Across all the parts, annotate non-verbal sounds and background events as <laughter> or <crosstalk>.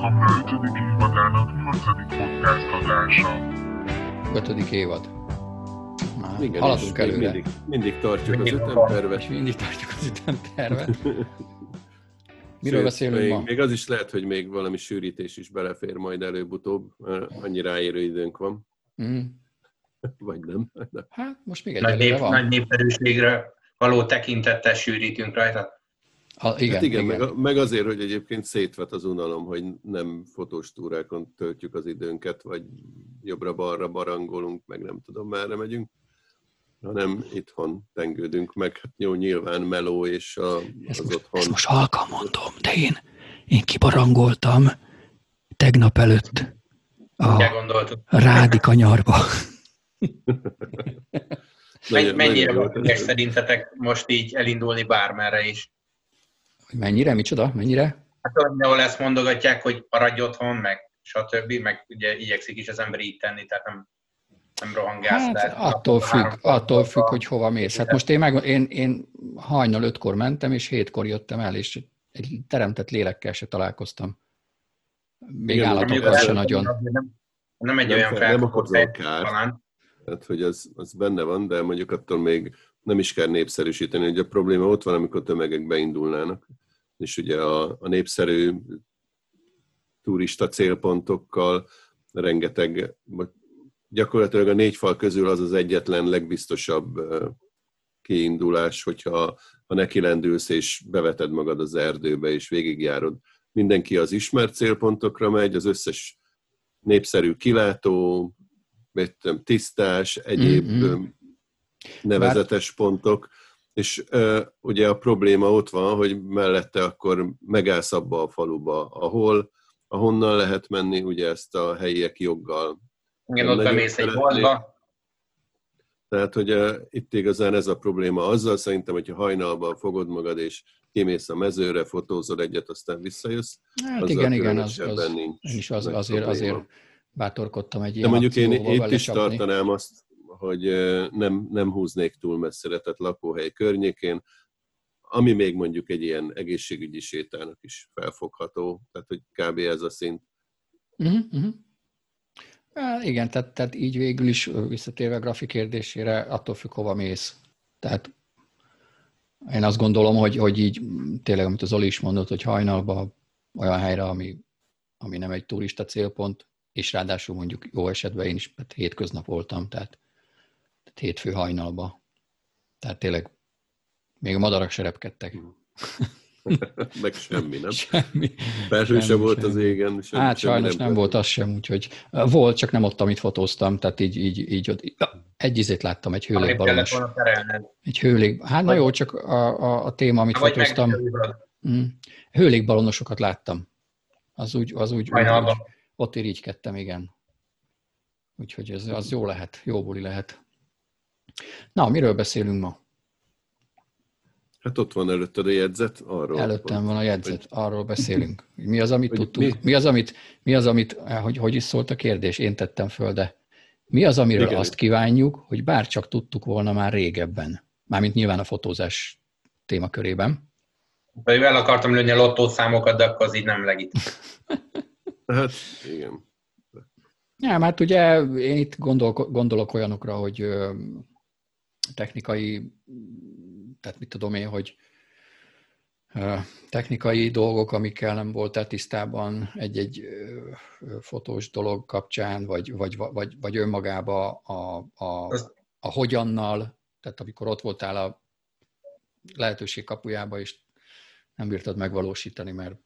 A Sötét Kamra 5. évadának 8. podcast adása. 5. évad. Már Igen, haladunk előre. Mindig, mindig tartjuk Mindig az ütemtervet. Mindig tartjuk az ütemtervet. <laughs> Miről Sőt, beszélünk még, ma? Még az is lehet, hogy még valami sűrítés is belefér majd előbb-utóbb, mert annyi ráérő időnk van, Mm. <laughs> vagy nem. De Hát most még Nagy, egyelőre nép, van. nagy népszerűségre való tekintettel sűrítünk rajta. A, igen, hát igen, igen. Meg, meg azért, hogy egyébként szétvet az unalom, hogy nem fotós túrákon töltjük az időnket, vagy jobbra-balra barangolunk, meg nem tudom merre megyünk, hanem itthon tengődünk meg. Hát jó, nyilván meló és a, Ezt az most, otthon. ezt most halkan mondom, de én, én kibarangoltam tegnap előtt a. Rádi kanyarba. <laughs> Menny, mennyire van szerintetek most így elindulni bármerre is? Hogy Mennyire, micsoda, mennyire? Hát ahol ezt mondogatják, hogy maradj otthon, meg stb., meg ugye igyekszik is az ember így tenni, tehát nem, nem rohangálsz. Hát tehát attól függ, attól függ, a- hogy hova mész. Hát most én, meg, én, én hajnal ötkor mentem, és hétkor jöttem el, és egy teremtett lélekkel se találkoztam. Még Igen, állatokkal se nagyon. Nem, nem egy Nem olyan fel- nem felkapott okozol kárt. Tehát, hogy az, az benne van, de mondjuk attól még nem is kell népszerűsíteni. Ugye a probléma ott van, amikor tömegek beindulnának, és ugye a, a népszerű turista célpontokkal rengeteg, vagy gyakorlatilag a négy fal közül az az egyetlen legbiztosabb kiindulás, hogyha ha neki lendülsz és beveted magad az erdőbe és végigjárod. Mindenki az ismert célpontokra megy, az összes népszerű kilátó, tisztás, egyéb Mm, mm. mm-hmm. Nevezetes pontok, és ö, ugye a probléma ott van, hogy mellette akkor megállsz abba a faluba, ahol, ahonnan lehet menni, ugye ezt a helyiek joggal. Igen, ott bemész egy boltba, Tehát, hogy uh, itt igazán ez a probléma azzal, szerintem, hogyha hajnalban fogod magad, és kimész a mezőre, fotózod egyet, aztán visszajössz. Hát igen, igen, az, az, nincs én is az, azért, probléma. azért bátorkodtam egy De ilyen mondjuk én itt is tartanám azt, hogy nem, nem húznék túl messzire, tehát lakóhely környékén, ami még mondjuk egy ilyen egészségügyi sétának is felfogható, tehát hogy kb. ez a szint. Uh-huh. Hát igen, tehát, tehát így végül is visszatérve a grafik kérdésére, attól függ, hova mész. Tehát én azt gondolom, hogy, hogy így tényleg, amit az Oli is mondott, hogy hajnalban olyan helyre, ami, ami nem egy turista célpont, és ráadásul mondjuk jó esetben én is hát hétköznap voltam, tehát hétfő hajnalba. Tehát tényleg még a madarak se repkedtek. <laughs> Meg semmi, nem? <laughs> Semmi. Perső se Semmi, volt az égen. Semmi, Hát semmi sajnos nem, nem volt az sem, úgyhogy volt, csak nem ott, amit fotóztam, tehát így, így, így ott, egy izét láttam, egy terelned. Egy hőlég, hát na jó, csak a, a, a téma, amit Vagy fotóztam, mm, hőlégbalonosokat láttam. Az úgy, az úgy, úgy, ott irigykedtem, igen. Úgyhogy ez, az jó lehet, jó buli lehet. Na, miről beszélünk ma? Hát ott van előtted a jegyzet, arról. Előttem van a jegyzet, arról beszélünk. Mi az, amit Hogy tudtunk? mi- Mi az, amit, mi az, amit hogy, hogy is szólt a kérdés? Én tettem föl, de mi az, amiről Igen. azt kívánjuk, hogy bár csak tudtuk volna már régebben? Mármint nyilván a fotózás témakörében. Pedig el akartam lőni a lottószámokat, de akkor az így nem legit. <laughs> Hát igen. Nem, hát ugye én itt gondol, gondolok olyanokra, hogy technikai, tehát mit tudom én, hogy technikai dolgok, amikkel nem voltál tisztában egy-egy fotós dolog kapcsán, vagy, vagy, vagy, vagy önmagába a, a, a hogyannal, tehát amikor ott voltál a lehetőség kapujába, és nem bírtad megvalósítani, mert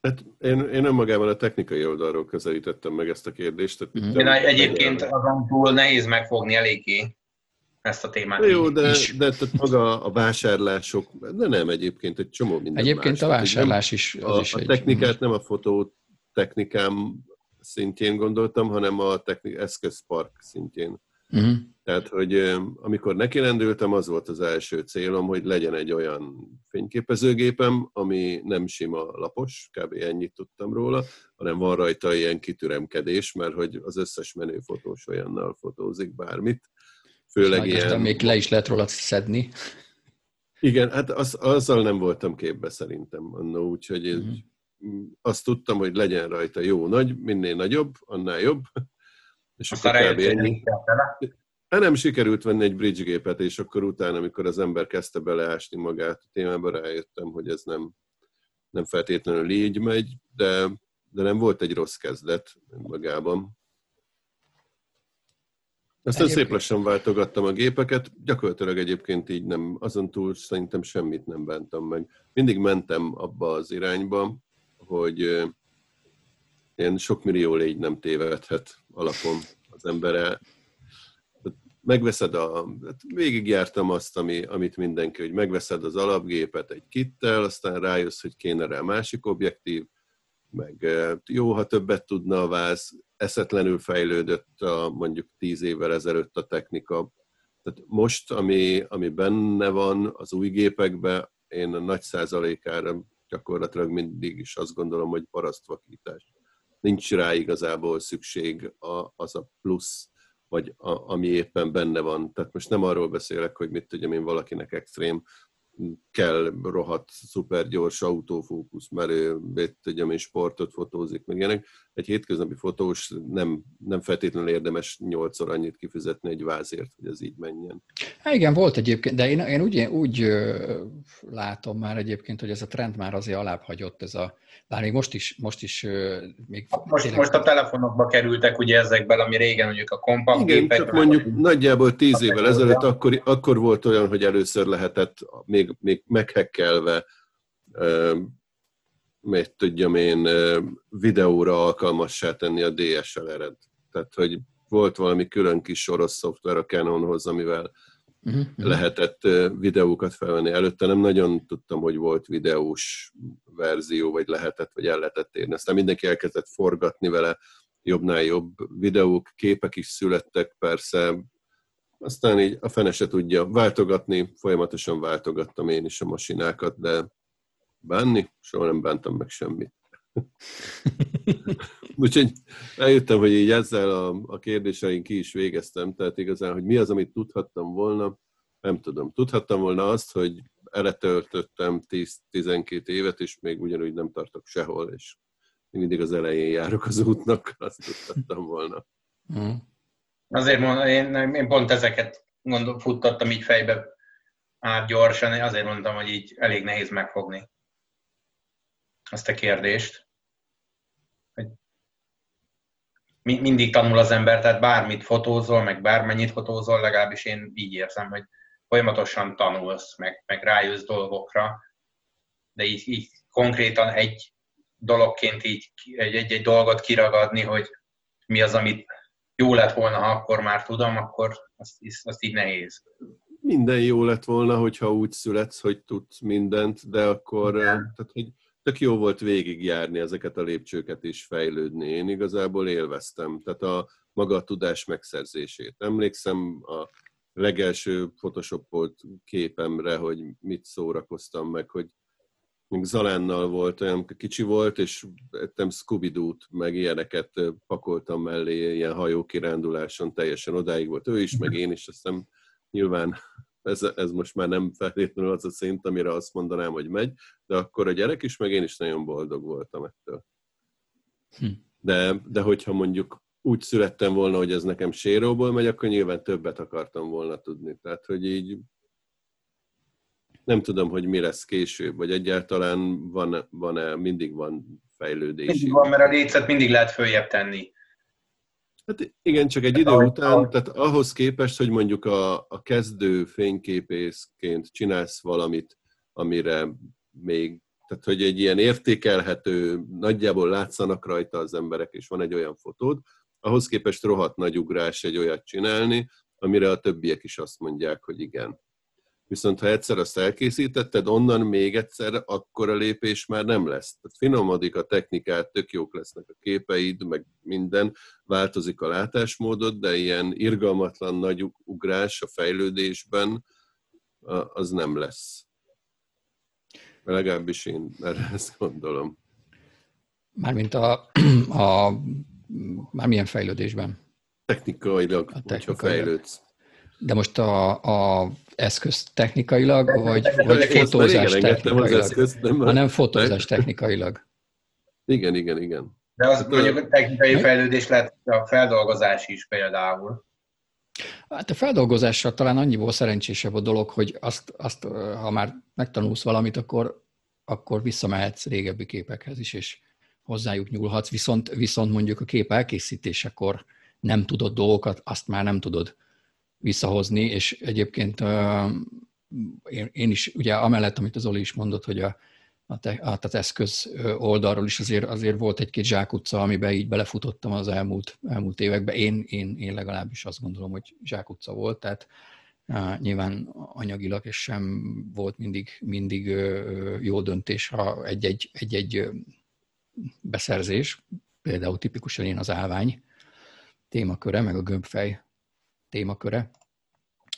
Hát én, én önmagában a technikai oldalról közelítettem meg ezt a kérdést. Tehát itt Én egyébként azon túl nehéz megfogni eléggé ezt a témát. Jó, de, is. de tehát maga a vásárlások, de nem egyébként, egy csomó minden egyébként más. a vásárlás is az a, is a egy... technikát nem a fotó technikám szintjén gondoltam, hanem a technik, eszközpark szintjén. Uh-huh. Tehát, hogy amikor nekirendültem, az volt az első célom, hogy legyen egy olyan fényképezőgépem, ami nem sima lapos, kb. ennyit tudtam róla, hanem van rajta ilyen kitüremkedés, mert hogy az összes menő fotós olyannal fotózik bármit. Főleg Főleg ilyen... még le is lehet róla szedni. Igen, hát az, azzal nem voltam képbe szerintem annó, úgyhogy ez, Mhm. azt tudtam, hogy legyen rajta jó nagy, minél nagyobb, annál jobb. És Aztán akkor kb. ennyi. Hát nem sikerült venni egy bridge gépet, és akkor utána, amikor az ember kezdte beleásni magát a témába, rájöttem, hogy ez nem, nem feltétlenül így megy, de, de nem volt egy rossz kezdet magában. Aztán Egyébként- szép lassan váltogattam a gépeket, gyakorlatilag egyébként így nem, azon túl szerintem semmit nem bántam meg. Mindig mentem abba az irányba, hogy ilyen sok millió légy nem tévedhet alapon az embere. Megveszed a, hát végigjártam azt, ami, amit mindenki, hogy megveszed az alapgépet egy kittel, aztán rájössz, hogy kéne rá másik objektív, meg jó, ha többet tudna a váz, eszetlenül fejlődött a, mondjuk tíz évvel ezelőtt a technika. Tehát most, ami, ami benne van az új gépekben, én a nagy százalékára gyakorlatilag mindig is azt gondolom, hogy parasztvakítás. Nincs rá igazából szükség a, az a plusz, vagy a, ami éppen benne van. Tehát most nem arról beszélek, hogy mit tudjam én valakinek extrém kell rohadt, szuper gyors autofókusz, mert ő, mit tudjam én, sportot fotózik, meg ilyenek. Egy hétköznapi fotós nem, nem feltétlenül érdemes nyolcszor annyit kifizetni egy vázért, hogy ez így menjen. Hát igen, volt egyébként, de én, én úgy, úgy ö, látom már egyébként, hogy ez a trend már azért alább hagyott, ez a, bár még most is, most is ö, még Most, tényleg- most a telefonokba kerültek ugye ezekből, ami régen mondjuk a kompakt Igen, gépek. csak mondjuk nagyjából tíz évvel ezelőtt akkor, akkor volt olyan, hogy először lehetett még, még meghekkelve mit tudjam én, videóra alkalmassá tenni a DSLR-et. Tehát, hogy volt valami külön kis orosz szoftver a Canonhoz, amivel Mhm, mhm. lehetett videókat felvenni. Előtte nem nagyon tudtam, hogy volt videós verzió, vagy lehetett, vagy el lehetett érni. Aztán mindenki elkezdett forgatni vele, jobbnál jobb videók, képek is születtek persze, aztán így a fene se tudja váltogatni, folyamatosan váltogattam én is a masinákat, de bánni, soha nem bántam meg semmit. <laughs> Úgyhogy eljöttem, hogy így ezzel a, a kérdéseink ki is végeztem, tehát igazán, hogy mi az, amit tudhattam volna, nem tudom. Tudhattam volna azt, hogy eletöltöttem 10-12 évet, és még ugyanúgy nem tartok sehol, és mindig az elején járok az útnak, azt tudhattam volna. Mhm. Azért mondom, én, én pont ezeket gondol, futtattam így fejbe át gyorsan, azért mondtam, hogy így elég nehéz megfogni azt a kérdést. Hogy mi- mindig tanul az ember, tehát bármit fotózol, meg bármennyit fotózol, legalábbis én így érzem, hogy folyamatosan tanulsz, meg, meg rájössz dolgokra, de így, így konkrétan egy dologként így egy, egy, egy dolgot kiragadni, hogy mi az, amit jó lett volna, ha akkor már tudom, akkor azt, azt így nehéz. Minden jó lett volna, hogyha úgy születsz, hogy tudsz mindent, de akkor Igen. eh, tehát, hogy tök jó volt végigjárni ezeket a lépcsőket és fejlődni. Én igazából élveztem, tehát a maga a tudás megszerzését. Emlékszem a legelső photoshopolt képemre, hogy mit szórakoztam meg, hogy még Zalánnal volt, olyan kicsi volt, és ettem scooby meg ilyeneket pakoltam mellé, ilyen hajókiránduláson, teljesen odáig volt ő is, meg én is, aztán nyilván ez, ez most már nem feltétlenül az a szint, amire azt mondanám, hogy megy, de akkor a gyerek is, meg én is nagyon boldog voltam ettől. Hm. De, de hogyha mondjuk úgy születtem volna, hogy ez nekem séróból megy, akkor nyilván többet akartam volna tudni. Tehát, hogy így nem tudom, hogy mi lesz később, vagy egyáltalán van, van-e, mindig van fejlődési. Mindig van, mert a lécet mindig lehet följebb tenni. Hát igen, csak egy idő ahogy- után, tehát ahhoz képest, hogy mondjuk a, a kezdő fényképészként csinálsz valamit, amire még, tehát hogy egy ilyen értékelhető, nagyjából látszanak rajta az emberek, és van egy olyan fotód, ahhoz képest rohadt nagy ugrás egy olyat csinálni, amire a többiek is azt mondják, hogy igen. Viszont ha egyszer azt elkészítetted, onnan még egyszer, akkor a lépés már nem lesz. Tehát finomodik a technikát, tök jók lesznek a képeid, meg minden, változik a látásmódod, de ilyen irgalmatlan nagy ug- ugrás a fejlődésben az nem lesz. Legalábbis én erre <laughs> ezt gondolom. Mármint a, a mármilyen fejlődésben. Technikailag, A hogyha technikailag. fejlődsz. De most a, a eszköz technikailag, vagy, vagy fotózás technikailag? eszközt, nem? hanem fotózás technikailag. Igen, igen, igen. De az Hát, mondjuk a technikai mi? fejlődés lehet a feldolgozás is például. Hát a feldolgozásra talán annyiból szerencsésebb a dolog, hogy azt, azt ha már megtanulsz valamit, akkor, akkor visszamehetsz régebbi képekhez is, és hozzájuk nyúlhatsz, viszont, viszont mondjuk a kép elkészítésekor nem tudod dolgokat, azt már nem tudod visszahozni, és egyébként én, is, ugye amellett, amit az Oli is mondott, hogy a, a te, hát az eszköz oldalról is azért, azért volt egy-két zsákutca, amiben így belefutottam az elmúlt, elmúlt években. Én, én, én legalábbis azt gondolom, hogy zsákutca volt, tehát uh, nyilván anyagilag és sem volt mindig, mindig uh, jó döntés, ha egy-egy, egy-egy beszerzés, például tipikusan én az állvány témaköre, meg a gömbfej témaköre,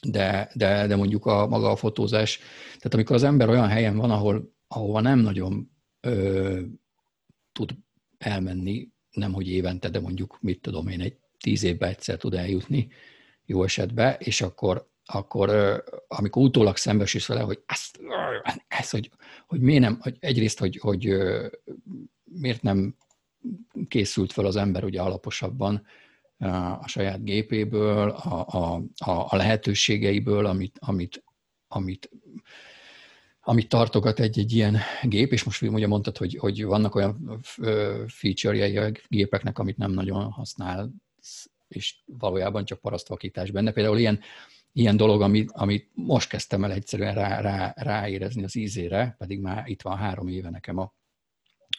de, de, de mondjuk a maga a fotózás, tehát amikor az ember olyan helyen van, ahol, ahova nem nagyon ö, tud elmenni, nem hogy évente, de mondjuk, mit tudom én, egy tíz évben egyszer tud eljutni, jó esetben, és akkor, akkor amikor utólag szembesülsz vele, hogy ezt, ez, hogy, hogy miért nem, hogy egyrészt, hogy, hogy miért nem készült fel az ember ugye alaposabban a saját gépéből, a, a, a lehetőségeiből, amit, amit, amit, amit tartogat egy-egy ilyen gép, és most ugye mondtad, hogy, hogy vannak olyan feature-jei a gépeknek, amit nem nagyon használ, és valójában csak parasztvakítás benne. Például ilyen, ilyen dolog, amit, amit most kezdtem el egyszerűen rá, rá, ráérezni az ízére, pedig már itt van három éve nekem a,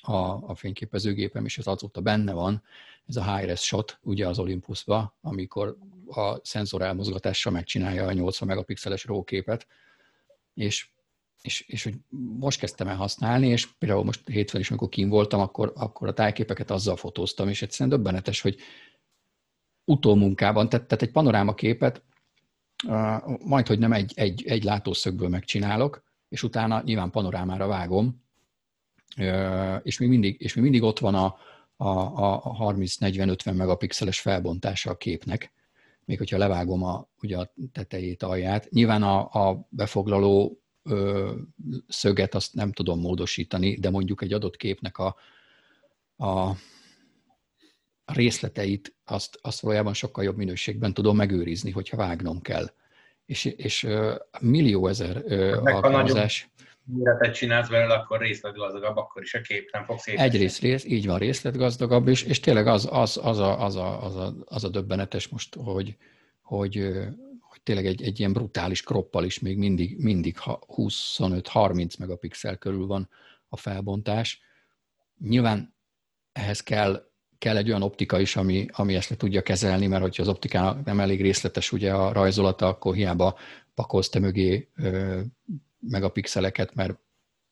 a, a fényképezőgépem, és ez azóta benne van, ez a high-res shot, ugye az Olympusba, amikor a szenzor elmozgatással megcsinálja a 80 megapixeles RAW képet, és, és, és hogy most kezdtem el használni, és például most hétfőn is, amikor kim voltam, akkor, akkor a tájképeket azzal fotóztam, és egyszerűen döbbenetes, hogy utómunkában, tehát, tehát egy panorámaképet majd, hogy nem egy, egy, egy látószögből megcsinálok, és utána nyilván panorámára vágom, és még mindig, és még mindig ott van a, a, a 30-40-50 megapixeles felbontása a képnek, még hogyha levágom a, ugye a tetejét, alját. Nyilván a, a befoglaló ö, szöget azt nem tudom módosítani, de mondjuk egy adott képnek a, a részleteit azt, azt valójában sokkal jobb minőségben tudom megőrizni, hogyha vágnom kell. És, és millió ezer uh, alkalmazás méretet csinálsz belőle, akkor részletgazdagabb, akkor is a kép nem fog szép. Egyrészt rész, így van, részletgazdagabb, és, és tényleg az, az, az, a, az, a, az, a, az a döbbenetes most, hogy, hogy, hogy tényleg egy, egy ilyen brutális kroppal is még mindig, mindig 25-30 megapixel körül van a felbontás. Nyilván ehhez kell, kell egy olyan optika is, ami, ami ezt le tudja kezelni, mert hogyha az optika nem elég részletes ugye a rajzolata, akkor hiába pakolsz te mögé megapixeleket, mert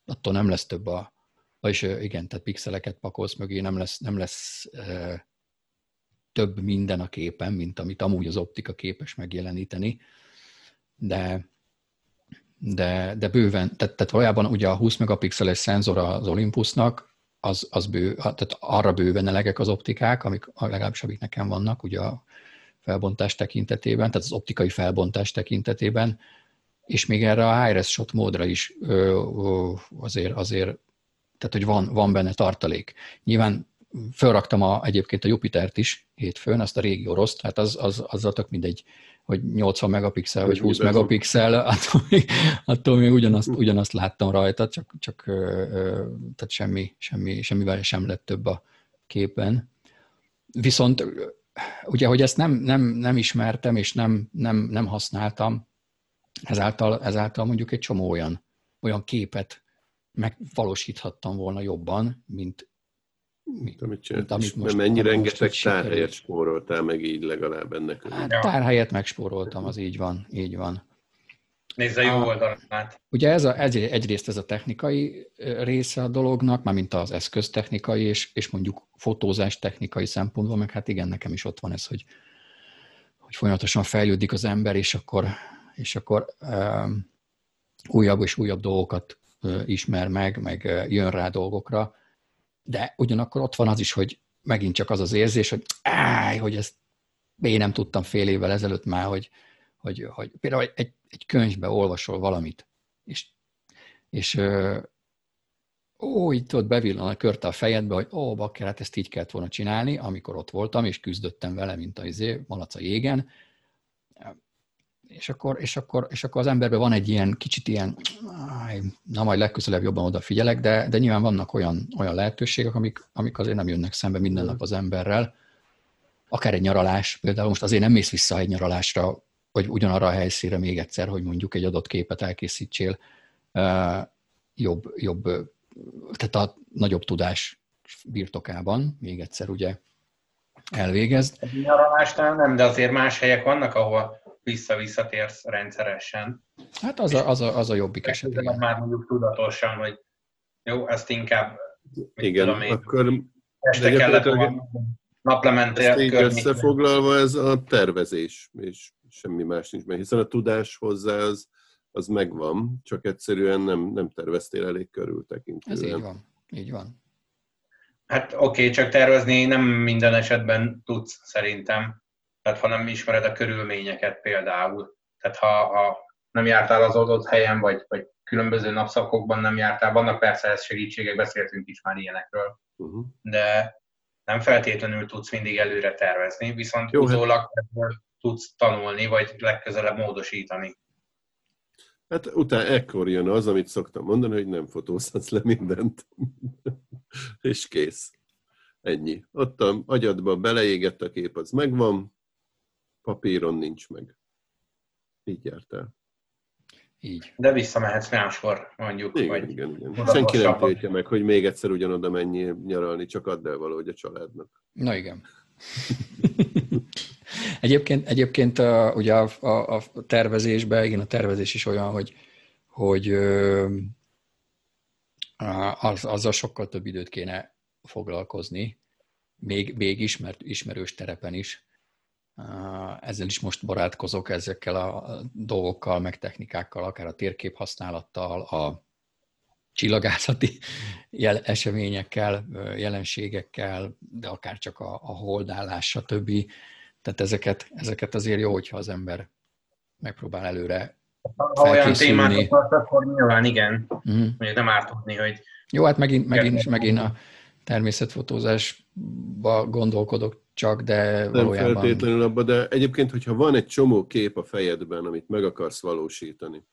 attól nem lesz több a, vagyis igen, tehát pixeleket pakolsz mögé, nem lesz, nem lesz e, több minden a képen, mint amit amúgy az optika képes megjeleníteni, de, de, de bőven, tehát, tehát valójában ugye a 20 megapixeles szenzor az Olympusnak, az, az bő, tehát arra bőven elegek az optikák, amik legalábbis amik nekem vannak, ugye a felbontás tekintetében, tehát az optikai felbontás tekintetében, és még erre a high shot módra is ö, ö, azért, azért, tehát hogy van, van benne tartalék. Nyilván felraktam a, egyébként a Jupitert is hétfőn, azt a régi oroszt, hát az, az, az tök mindegy, hogy 80 megapixel, vagy 20 megapixel, attól még, attól még ugyanazt, ugyanazt láttam rajta, csak, csak tehát semmi, semmi, semmivel sem lett több a képen. Viszont ugye, hogy ezt nem, nem, nem ismertem, és nem, nem, nem használtam, Ezáltal, ezáltal mondjuk egy csomó olyan, olyan képet megvalósíthattam volna jobban, mint, mint amit, mint amit most, mennyi rengeteg tárhelyet spóroltál meg így legalább ennek? Hát, tárhelyet megspóroltam, az így van, így van. Nézd a jó oldalát. Ugye ez a, ez, egyrészt ez a technikai része a dolognak, már mint az eszköztechnikai, és, és mondjuk fotózás technikai szempontból, meg hát igen, nekem is ott van ez, hogy, hogy folyamatosan fejlődik az ember, és akkor és akkor újabb és újabb dolgokat ismer meg, meg jön rá dolgokra, de ugyanakkor ott van az is, hogy megint csak az az érzés, hogy áj, hogy ezt én nem tudtam fél évvel ezelőtt már, hogy, hogy, hogy például egy, egy könyvbe olvasol valamit, és, és ó, így tudod, bevillan a körte a fejedbe, hogy ó, bakker, hát ezt így kellett volna csinálni, amikor ott voltam, és küzdöttem vele, mint a izé, malac a jégen, és akkor, és, akkor, és akkor az emberben van egy ilyen kicsit ilyen, na majd legközelebb jobban odafigyelek, de, de nyilván vannak olyan, olyan lehetőségek, amik, amik azért nem jönnek szembe minden nap az emberrel. Akár egy nyaralás, például most azért nem mész vissza egy nyaralásra, vagy ugyanarra a helyszínre még egyszer, hogy mondjuk egy adott képet elkészítsél jobb, jobb tehát a nagyobb tudás birtokában, még egyszer ugye elvégezd. Nyaralásnál nem, de azért más helyek vannak, ahol vissza-visszatérsz rendszeresen. Hát az a, az a, az a jobbik eset. Igen. Már mondjuk tudatosan, hogy jó, ezt inkább igen, tudom én, akkor este kellett volna naplemente így összefoglalva ez a tervezés, és semmi más nincs benne, hiszen a tudás hozzá az, az megvan, csak egyszerűen nem, nem terveztél elég körültekintően. Ez így van, így van. Hát oké, okay, csak tervezni nem minden esetben tudsz szerintem. Tehát ha nem ismered a körülményeket például. Tehát ha, ha nem jártál az adott helyen, vagy, vagy különböző napszakokban nem jártál, vannak persze ez segítségek, beszéltünk is már ilyenekről, uh-huh. de nem feltétlenül tudsz mindig előre tervezni, viszont Jó, hát- utólag hát... tudsz tanulni, vagy legközelebb módosítani. Hát utána ekkor jön az, amit szoktam mondani, hogy nem fotózhatsz le mindent. <laughs> és kész. Ennyi. Ott a agyadba beleégett a kép, az megvan, papíron nincs meg. Így jártál. Így. De visszamehetsz máskor, mondjuk. Igen, vagy igen, igen. Senki nem tiltja meg, hogy még egyszer ugyanoda mennyi nyaralni, csak add el valahogy a családnak. Na igen. <laughs> egyébként, egyébként a, ugye a, a, a tervezésben, igen, a tervezés is olyan, hogy, hogy az, azzal sokkal több időt kéne foglalkozni, még, még ismert, ismerős terepen is, ezzel is most barátkozok ezekkel a dolgokkal, meg technikákkal, akár a térkép használattal, a csillagászati jel- eseményekkel, jelenségekkel, de akár csak a, a holdállás, stb. Tehát ezeket, ezeket azért jó, hogyha az ember megpróbál előre Ha olyan témát akart, akkor nyilván igen. Mm. nem árt tudni, hogy... Jó, hát megint, megint, megint a természetfotózásba gondolkodok csak, de Nem valójában... feltétlenül abban, de egyébként, hogyha van egy csomó kép a fejedben, amit meg akarsz valósítani,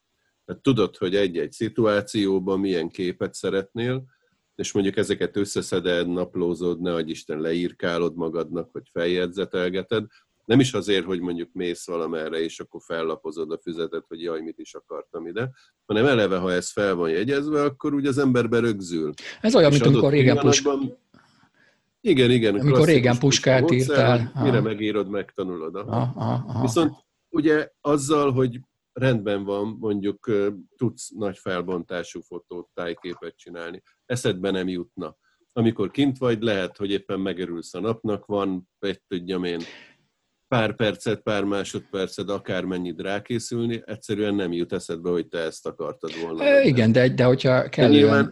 tehát tudod, hogy egy-egy szituációban milyen képet szeretnél, és mondjuk ezeket összeszeded, naplózod, ne adj Isten, leírkálod magadnak, vagy feljegyzetelgeted, nem is azért, hogy mondjuk mész valamerre, és akkor fellapozod a füzetet, hogy jaj, mit is akartam ide, hanem eleve, ha ez fel van jegyezve, akkor úgy az emberbe rögzül. Ez olyan, mint amikor régen pusk... Igen, igen. Amikor régen puskát írtál. Mire megírod, megtanulod. Aha. Aha, aha. Viszont ugye azzal, hogy rendben van, mondjuk tudsz nagy felbontású fotót, tájképet csinálni, eszedbe nem jutna. Amikor kint vagy, lehet, hogy éppen megerülsz a napnak, van, egy tudjam én, pár percet, pár másodpercet, akármennyit rákészülni, egyszerűen nem jut eszedbe, hogy te ezt akartad volna. E, igen, de, de hogyha kell. De,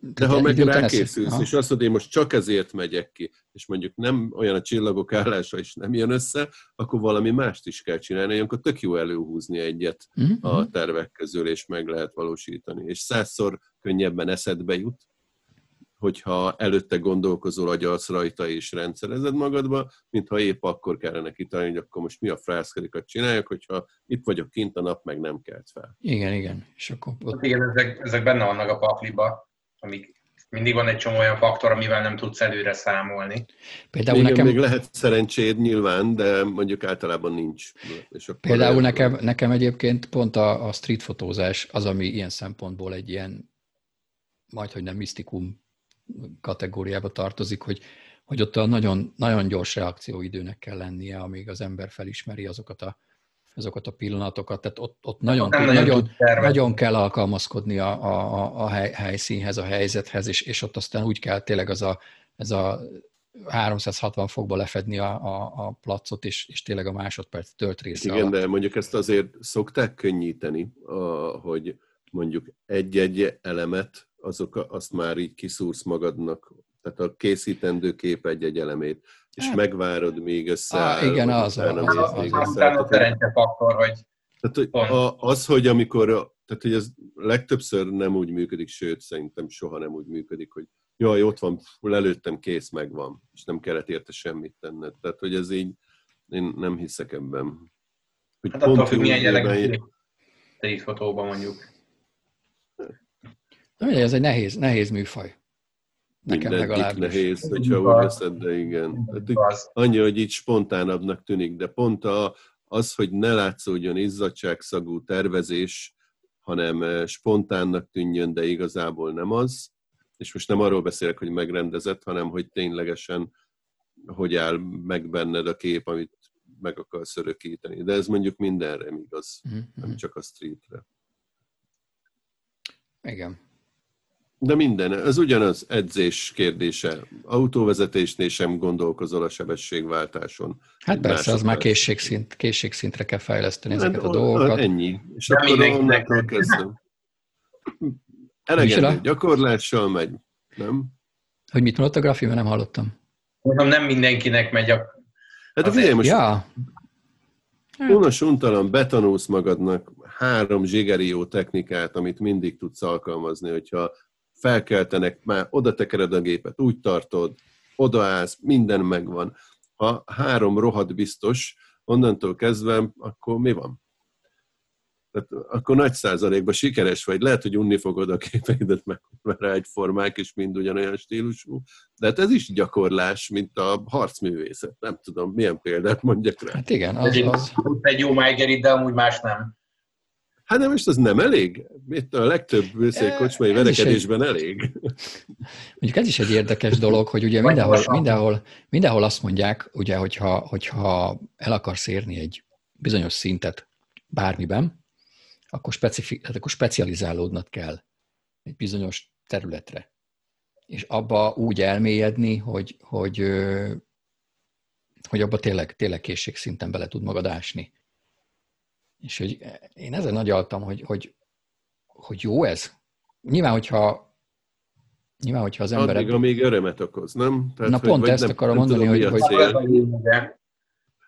de ha meg rákészülsz, és azt mondod, én most csak ezért megyek ki, és mondjuk nem olyan a csillagok állása, és nem jön össze, akkor valami mást is kell csinálni, akkor tök jó előhúzni egyet uh-huh. a tervek közül, és meg lehet valósítani. És százszor könnyebben eszedbe jut, hogyha előtte gondolkozol, agyalsz rajta és rendszerezed magadba, mintha épp akkor kellene kitalálni, hogy akkor most mi a frászkarikat csináljak, hogyha itt vagyok kint, a nap meg nem kelt fel. Igen, igen. És akkor... Hát igen, ezek, ezek benne vannak a pakliba, amik mindig van egy csomó olyan faktor, amivel nem tudsz előre számolni. Például Igen, nekem... még lehet szerencséd nyilván, de mondjuk általában nincs. És akkor Például nekem, nekem egyébként pont a, a street fotózás az, ami ilyen szempontból egy ilyen majd, hogy nem misztikum kategóriába tartozik, hogy, hogy ott a nagyon, nagyon gyors reakcióidőnek kell lennie, amíg az ember felismeri azokat a, azokat a pillanatokat. Tehát ott, ott nagyon, nagyon, nagyon, nagyon kell alkalmazkodni a, a, a hely, helyszínhez, a helyzethez, és, és ott aztán úgy kell tényleg az a, ez a 360 fokba lefedni a, a, a placot, és, és tényleg a másodperc tölt része Igen, alatt. de mondjuk ezt azért szokták könnyíteni, a, hogy mondjuk egy-egy elemet azok, azt már így kiszúrsz magadnak, tehát a készítendő kép egy-egy elemét, és hát, megvárod, még összeáll. Ah, igen, az, az, az, az, az, az a szerencsefaktor, hogy tehát, hogy a, az, hogy amikor tehát hogy ez legtöbbször nem úgy működik, sőt, szerintem soha nem úgy működik, hogy jaj, ott van, lelőttem, kész, megvan, és nem kellett érte semmit tenned. Tehát, hogy ez így, én nem hiszek ebben. Hogy hát attól függ, milyen jellegű fotóban mondjuk. Ez egy nehéz, nehéz műfaj. Nekem legalábbis. nehéz, hogyha úgy veszed, de igen. Tehát, annyi, hogy így spontánabbnak tűnik, de pont a, az, hogy ne látszódjon izzadságszagú tervezés, hanem eh, spontánnak tűnjön, de igazából nem az. És most nem arról beszélek, hogy megrendezett, hanem hogy ténylegesen hogy áll meg benned a kép, amit meg akarsz örökíteni. De ez mondjuk mindenre igaz, mm-hmm. nem csak a streetre. Igen. De minden, ez ugyanaz edzés kérdése. Autóvezetésnél sem gondolkozol a sebességváltáson. Hát persze, az már készségszint, készségszintre kell fejleszteni hát, ezeket a dolgokat. Ennyi. És Nem akkor onnantól kezdem. <laughs> Elegendő gyakorlással megy, nem? Hogy mit mondott a grafi, mert nem hallottam. Mondom, nem mindenkinek megy a... Hát a figyelj, most ja. unos untalan betanulsz magadnak három zsigerió technikát, amit mindig tudsz alkalmazni, hogyha felkeltenek, már oda tekered a gépet, úgy tartod, odaállsz, minden megvan. Ha három rohadt biztos, onnantól kezdve, akkor mi van? Tehát akkor nagy százalékban sikeres vagy. Lehet, hogy unni fogod a képeidet, mert rá egyformák, és mind ugyanolyan stílusú. De hát ez is gyakorlás, mint a harcművészet. Nem tudom, milyen példát mondjak rá. Hát igen, az, az... Egy jó májgerit, de amúgy más nem. Hát nem, most az nem elég? Itt a legtöbb kocsmai verekedésben egy... elég. Mondjuk ez is egy érdekes dolog, hogy ugye mindenhol, mindenhol, mindenhol azt mondják, ugye, hogyha, hogyha el akarsz érni egy bizonyos szintet bármiben, akkor, specifi, hát akkor specializálódnod kell egy bizonyos területre. És abba úgy elmélyedni, hogy, hogy, hogy abba tényleg, tényleg készségszinten bele tud magad ásni. És hogy én ezen nagyaltam, hogy, hogy, hogy jó ez. Nyilván, hogyha Nyilván, hogyha az emberek... Addig, amíg örömet okoz, nem? Tehát, Na hogy, pont ezt nem, akarom nem mondani, tudom, hogy... hogy...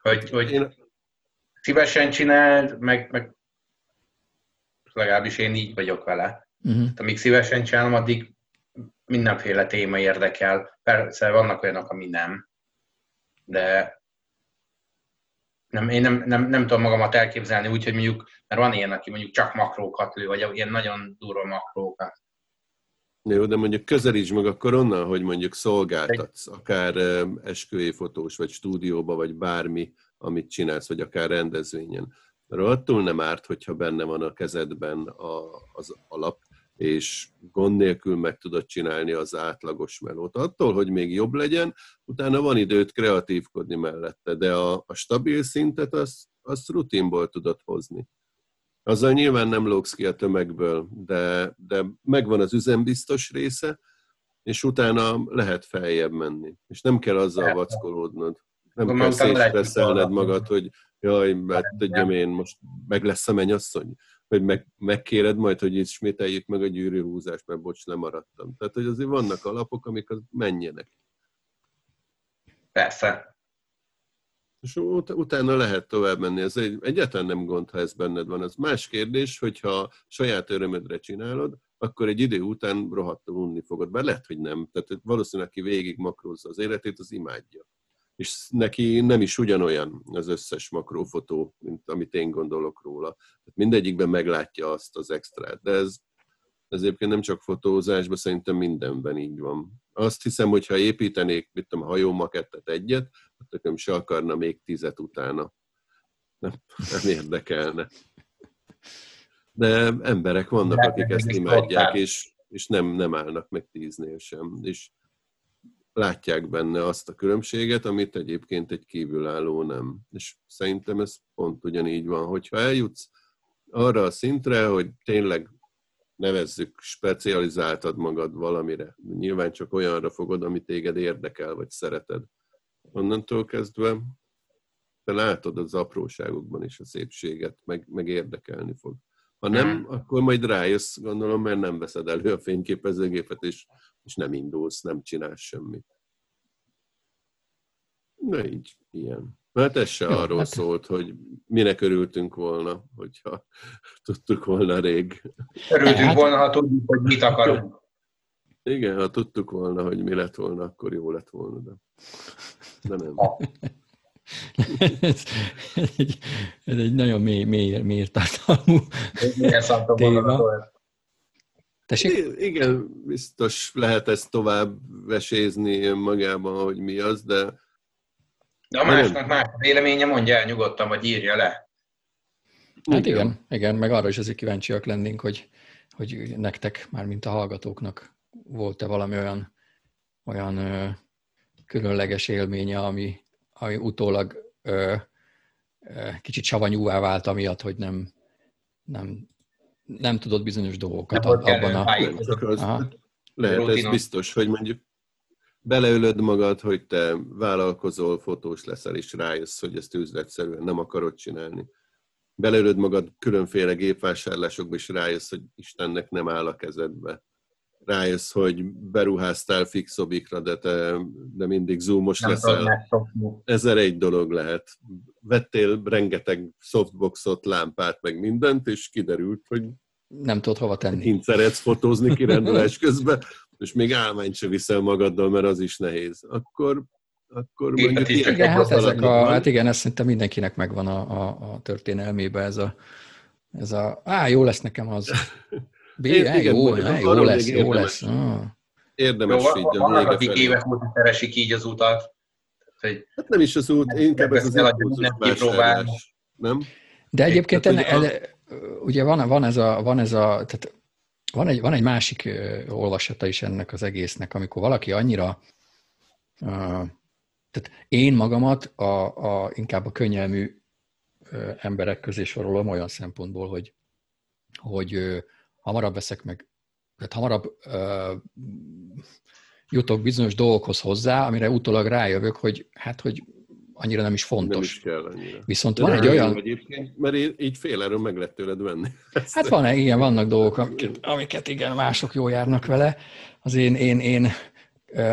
Hogy, hogy én... szívesen csináld, meg, meg legalábbis én így vagyok vele. Uh-huh. Amíg szívesen csinálom, addig mindenféle téma érdekel. Persze vannak olyanok, ami nem, de nem, én nem, nem, nem tudom magamat elképzelni úgy, hogy mondjuk, mert van ilyen, aki mondjuk csak makrókat lő, vagy ilyen nagyon durva makrókat. Jó, de mondjuk közelíts meg akkor onnan, hogy mondjuk szolgáltatsz, akár esküvői fotós, vagy stúdióba, vagy bármi, amit csinálsz, vagy akár rendezvényen. Attól nem árt, hogyha benne van a kezedben a, az alap, és gond nélkül meg tudod csinálni az átlagos melót. Attól, hogy még jobb legyen, utána van időt kreatívkodni mellette, de a, a stabil szintet azt, azt rutinból tudod hozni. Azzal nyilván nem lógsz ki a tömegből, de, de megvan az üzembiztos része, és utána lehet feljebb menni. És nem kell azzal vackolódnod. Nem kell szétstresszelned magad, hogy jaj, mert tudjam én, most meg lesz a mennyasszony hogy meg, megkéred majd, hogy ismételjük meg a gyűrűhúzást, mert bocs, lemaradtam. Tehát, hogy azért vannak alapok, amik az menjenek. Persze. És ut- utána lehet tovább menni. Ez egy, egyáltalán nem gond, ha ez benned van. Ez más kérdés, hogyha saját örömödre csinálod, akkor egy idő után rohadtul unni fogod. Bár lehet, hogy nem. Tehát valószínűleg, aki végig makrózza az életét, az imádja és neki nem is ugyanolyan az összes makrófotó, mint amit én gondolok róla. Tehát mindegyikben meglátja azt az extrát, de ez, ez egyébként nem csak fotózásban, szerintem mindenben így van. Azt hiszem, hogy ha építenék, mit tudom, hajómakettet egyet, akkor nem se akarna még tizet utána. Nem, nem érdekelne. De emberek vannak, akik ezt imádják, és, és nem, nem állnak meg tíznél sem. És látják benne azt a különbséget, amit egyébként egy kívülálló nem. És szerintem ez pont ugyanígy van, hogyha eljutsz arra a szintre, hogy tényleg nevezzük, specializáltad magad valamire. Nyilván csak olyanra fogod, ami téged érdekel, vagy szereted. Onnantól kezdve te látod az apróságokban is a szépséget, meg, meg érdekelni fog. Ha nem, hmm. akkor majd rájössz, gondolom, mert nem veszed elő a fényképezőgépet, és, és nem indulsz, nem csinálsz semmit. Na így, ilyen. Mert ez se Jó, arról hát- hát... szólt, hogy minek örültünk volna, hogyha <laughs> tudtuk volna rég. Örültünk Hát- volna, ha tudjuk, hogy mit akarunk. Igen, ha tudtuk volna, hogy mi lett volna, akkor jó lett volna, de, de nem. <laughs> Ez, ez, egy, ez egy nagyon mély, mély, mély tartalmú. Téma. Tessék? Igen, biztos lehet ezt tovább vesézni magában, hogy mi az, de De a másnak más véleménye, mondja el nyugodtan, vagy írja le. Hát igen, igen, meg arra is azért kíváncsiak lennénk, hogy, hogy nektek, már mint a hallgatóknak volt-e valami olyan, olyan ö, különleges élménye, ami, ami utólag ö, ö, kicsit savanyúvá vált, amiatt, hogy nem, nem, nem tudott bizonyos dolgokat Nem abban a... Aha. lehet ez biztos, hogy mondjuk beleölöd magad, hogy te vállalkozol, fotós leszel, és rájössz, hogy ezt üzletszerűen nem akarod csinálni. Beleölöd magad különféle gépvásárlásokba, és rájössz, hogy Istennek nem áll a kezedbe. Rájössz, hogy beruháztál fixobikra, de te de mindig zoomos Nem leszel. Ezer egy dolog lehet. Vettél rengeteg softboxot, lámpát, meg mindent, és kiderült, hogy Nem tudod hova tenni. kint szeretsz fotózni kirendelés <laughs> közben, és még állványt se viszel magaddal, mert az is nehéz. Akkor, akkor Gépet mondjuk ilyen Igen, hát ezek a, van. hát igen, ezt szerintem mindenkinek megvan a, a, a történelmébe ez a, ez a, á, jó lesz nekem az. <laughs> B, Én- á, igen, jó, lesz, még jó érdemes. lesz. Érdemes így a vége akik felé. évek óta keresik így az utat. Hogy Hát nem is az út, inkább ez az impulzus nem? De egyébként Tehát, enne, hogy enne, ugye van, van ez a, van ez a tehát van egy, van egy másik olvasata is ennek az egésznek, amikor valaki annyira, tehát én magamat a, a, inkább a könnyelmű emberek közé sorolom olyan szempontból, hogy, hogy hamarabb veszek meg, tehát hamarabb ö, jutok bizonyos dolgokhoz hozzá, amire utólag rájövök, hogy hát, hogy annyira nem is Nem fontos. is kell annyira. Viszont De van egy nem olyan, Egyébként, mert én így féláron meg lehet tőled venni. Ezt Hát van, igen, vannak dolgok, amiket, <laughs> amiket igen, mások jól járnak vele. Az én, én, én ö,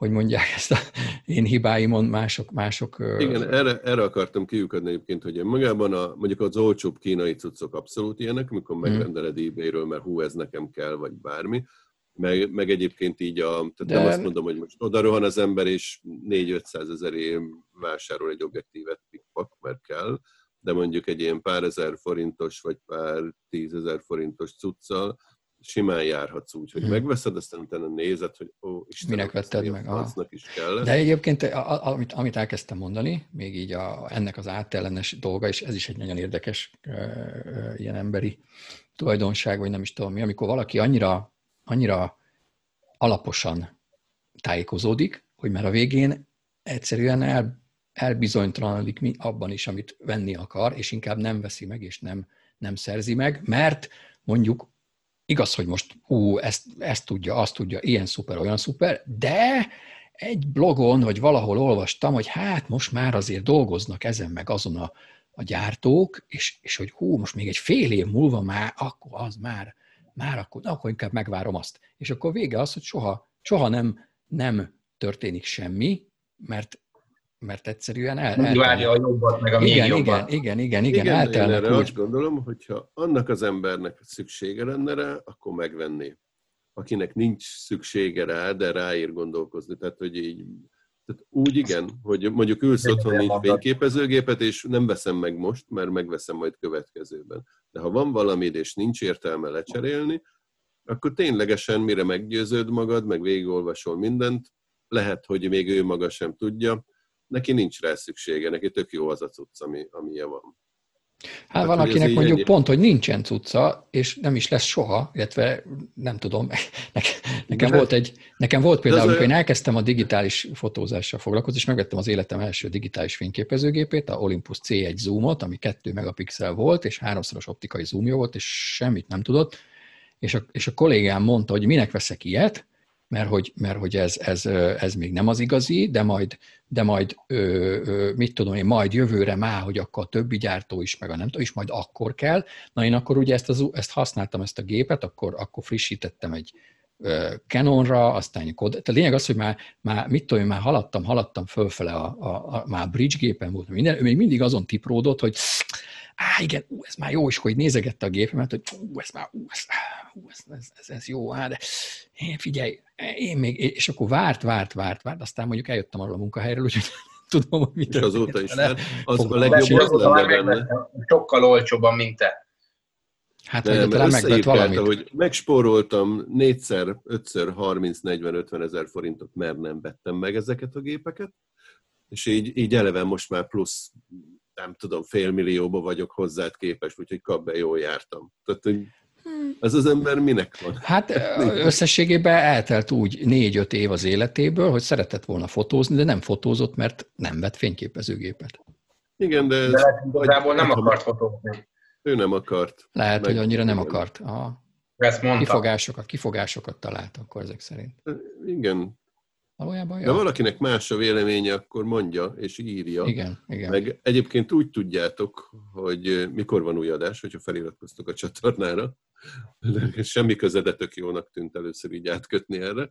hogy mondják <laughs> ezt a én hibáimon mások, mások ö, Igen, erre, erre akartam kiukadni egyébként, hogy magában a, mondjuk az olcsóbb kínai cuccok abszolút ilyenek, amikor Mhm. megrendeled eBay-ről, mert hú, ez nekem kell, vagy bármi. Meg, meg egyébként így a, tehát De- nem azt mondom, hogy most oda rohan az ember, és 4-500 ezerért vásárol egy objektívet pikpak, mert kell, de mondjuk egy ilyen pár ezer forintos, vagy pár tízezer forintos cuccal simán járhatsz úgy, hogy Mhm. megveszed, aztán utána nézed, hogy ó, Istenem, Minek vetted a meg? Francnak is kell. De egyébként, a- a- amit, amit elkezdtem mondani, még így a, ennek az áttellenes dolga, és ez is egy nagyon érdekes ö, ö, ilyen emberi tulajdonság, vagy nem is tudom mi, amikor valaki annyira, annyira alaposan tájékozódik, hogy már a végén egyszerűen el, elbizonytalanodik abban is, amit venni akar, és inkább nem veszi meg, és nem, nem szerzi meg, mert mondjuk igaz, hogy most hú, ezt, ezt tudja, azt tudja, ilyen szuper, olyan szuper, de egy blogon, vagy valahol olvastam, hogy hát most már azért dolgoznak ezen meg azon a, a gyártók, és, és hogy hú, most még egy fél év múlva már, akkor az már, már akkor, na, akkor inkább megvárom azt. És akkor vége az, hogy soha, soha nem, nem történik semmi, mert, mert egyszerűen el, Mindig várja a jobbat, meg a még igen, jobbat. igen, igen, igen, igen, Igen, én eltelnek erre úgy. azt gondolom, hogyha annak az embernek szüksége lenne rá, akkor megvenné. Akinek nincs szüksége rá, de ráír gondolkozni. Tehát, hogy így, tehát úgy igen, hogy mondjuk ülsz Igen, otthon mondat. fényképezőgépet, és nem veszem meg most, mert megveszem majd következőben. De ha van valamid, és nincs értelme lecserélni, akkor ténylegesen mire meggyőződ magad, meg végigolvasol mindent, lehet, hogy még ő maga sem tudja, neki nincs rá szüksége, neki tök jó az a cucc, ami, amilyen van. Hát Hát, van, hogy ez akinek így mondjuk ennyi. pont, hogy nincsen cucca, és nem is lesz soha, illetve nem tudom, <laughs> nekem, De- volt egy, nekem volt például, amikor én elkezdtem a digitális fotózással foglalkozni, és megvettem az életem első digitális fényképezőgépét, a Olympus C1 zoomot, ami 2 megapixel volt, és háromszoros optikai zoomja volt, és semmit nem tudott, és a, és a kollégám mondta, hogy minek veszek ilyet, mert hogy, mert hogy ez, ez, ez még nem az igazi, de majd, de majd mit tudom én, majd jövőre már, hogy akkor a többi gyártó is, meg a nem tudom, és majd akkor kell. Na én akkor ugye ezt, az, ezt használtam, ezt a gépet, akkor, akkor frissítettem egy Canonra, aztán kod. Tehát lényeg az, hogy már, már mit tudom, már haladtam, haladtam fölfele, a, a, a, már bridge gépen volt minden, ő még mindig azon tipródott, hogy á, igen, ú, ez már jó, és hogy nézegette a gépemet, hogy ú, ez már, ú, ez, ú, ez, ez, ez, ez jó, de én figyelj, én még, és akkor várt, várt, várt, várt, aztán mondjuk eljöttem arról a munkahelyről, úgyhogy tudom, hogy mit És azóta is, vele. az a legjobb az lenne benne. sokkal olcsóbban, mint te. Hát, vagy talán megvett valamit. hogy megspóroltam négyszer, ötször 30, 40, 50 ezer forintot, mert nem vettem meg ezeket a gépeket, és így, így eleve most már plusz, nem tudom, fél millióba vagyok hozzád képest, úgyhogy kap be, jól jártam. Tehát, hogy ez az ember minek van? Hát <laughs> összességében eltelt úgy négy-öt év az életéből, hogy szeretett volna fotózni, de nem fotózott, mert nem vett fényképezőgépet. Igen, de, ez, De igazából nem akart fotózni. ő nem akart. Lehet, Meg- hogy annyira nem igen. akart. Aha. Ezt mondta. Kifogásokat, kifogásokat talált akkor ezek szerint. Igen, Valójában, de ja. valakinek más a véleménye, akkor mondja és írja. Igen, igen. Meg egyébként úgy tudjátok, hogy mikor van új adás, hogyha feliratkoztok a csatornára. Semmi köze, de tök jónak tűnt először így átkötni erre.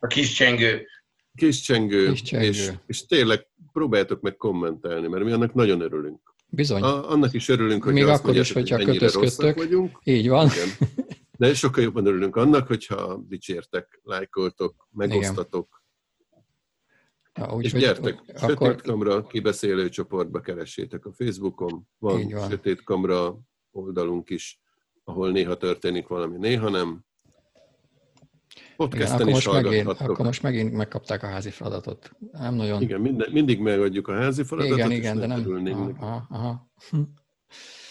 A kis csengő. Kis csengő, Kis csengő. És, és tényleg próbáljátok meg kommentelni, mert mi annak nagyon örülünk. Bizony. A, annak is örülünk, hogy Még azt akkor is, hogyha hogy kötözködtök. vagyunk. Így van. Igen. De sokkal jobban örülünk annak, hogyha dicsértek, lájkoltok, megosztatok, Ja, és úgyhogy gyertek, akkor Sötét Kamra kibeszélő csoportba keressétek a Facebookon, van, van. Sötét Kamra oldalunk is, ahol néha történik valami, néha nem. igen, Podcasten akkor, is most megint, akkor most megint megkapták a házi feladatot. Nem nagyon. Igen, minden, mindig megadjuk a házi feladatot, igen, és igen de nem. Aha, aha. <laughs>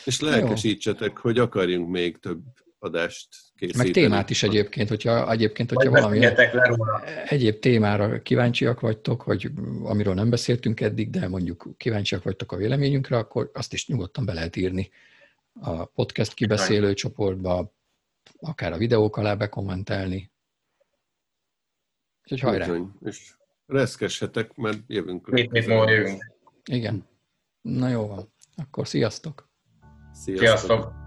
És lelkesítsetek, hogy akarjunk még több adást készíteni. Meg témát is egyébként, hogyha, egyébként, hogyha Vagy róla. egyéb témára kíváncsiak vagytok, hogy amiről nem beszéltünk eddig, de mondjuk kíváncsiak vagytok a véleményünkre, akkor azt is nyugodtan be lehet írni a podcast kibeszélő csoportba, akár a videók alá bekommentelni. Úgyhogy hajrá! Bizony. És reszkeshetek, mert jövünk. Két hét múlva jövünk. Igen. Na jó van. Akkor sziasztok! Sziasztok! Sziasztok!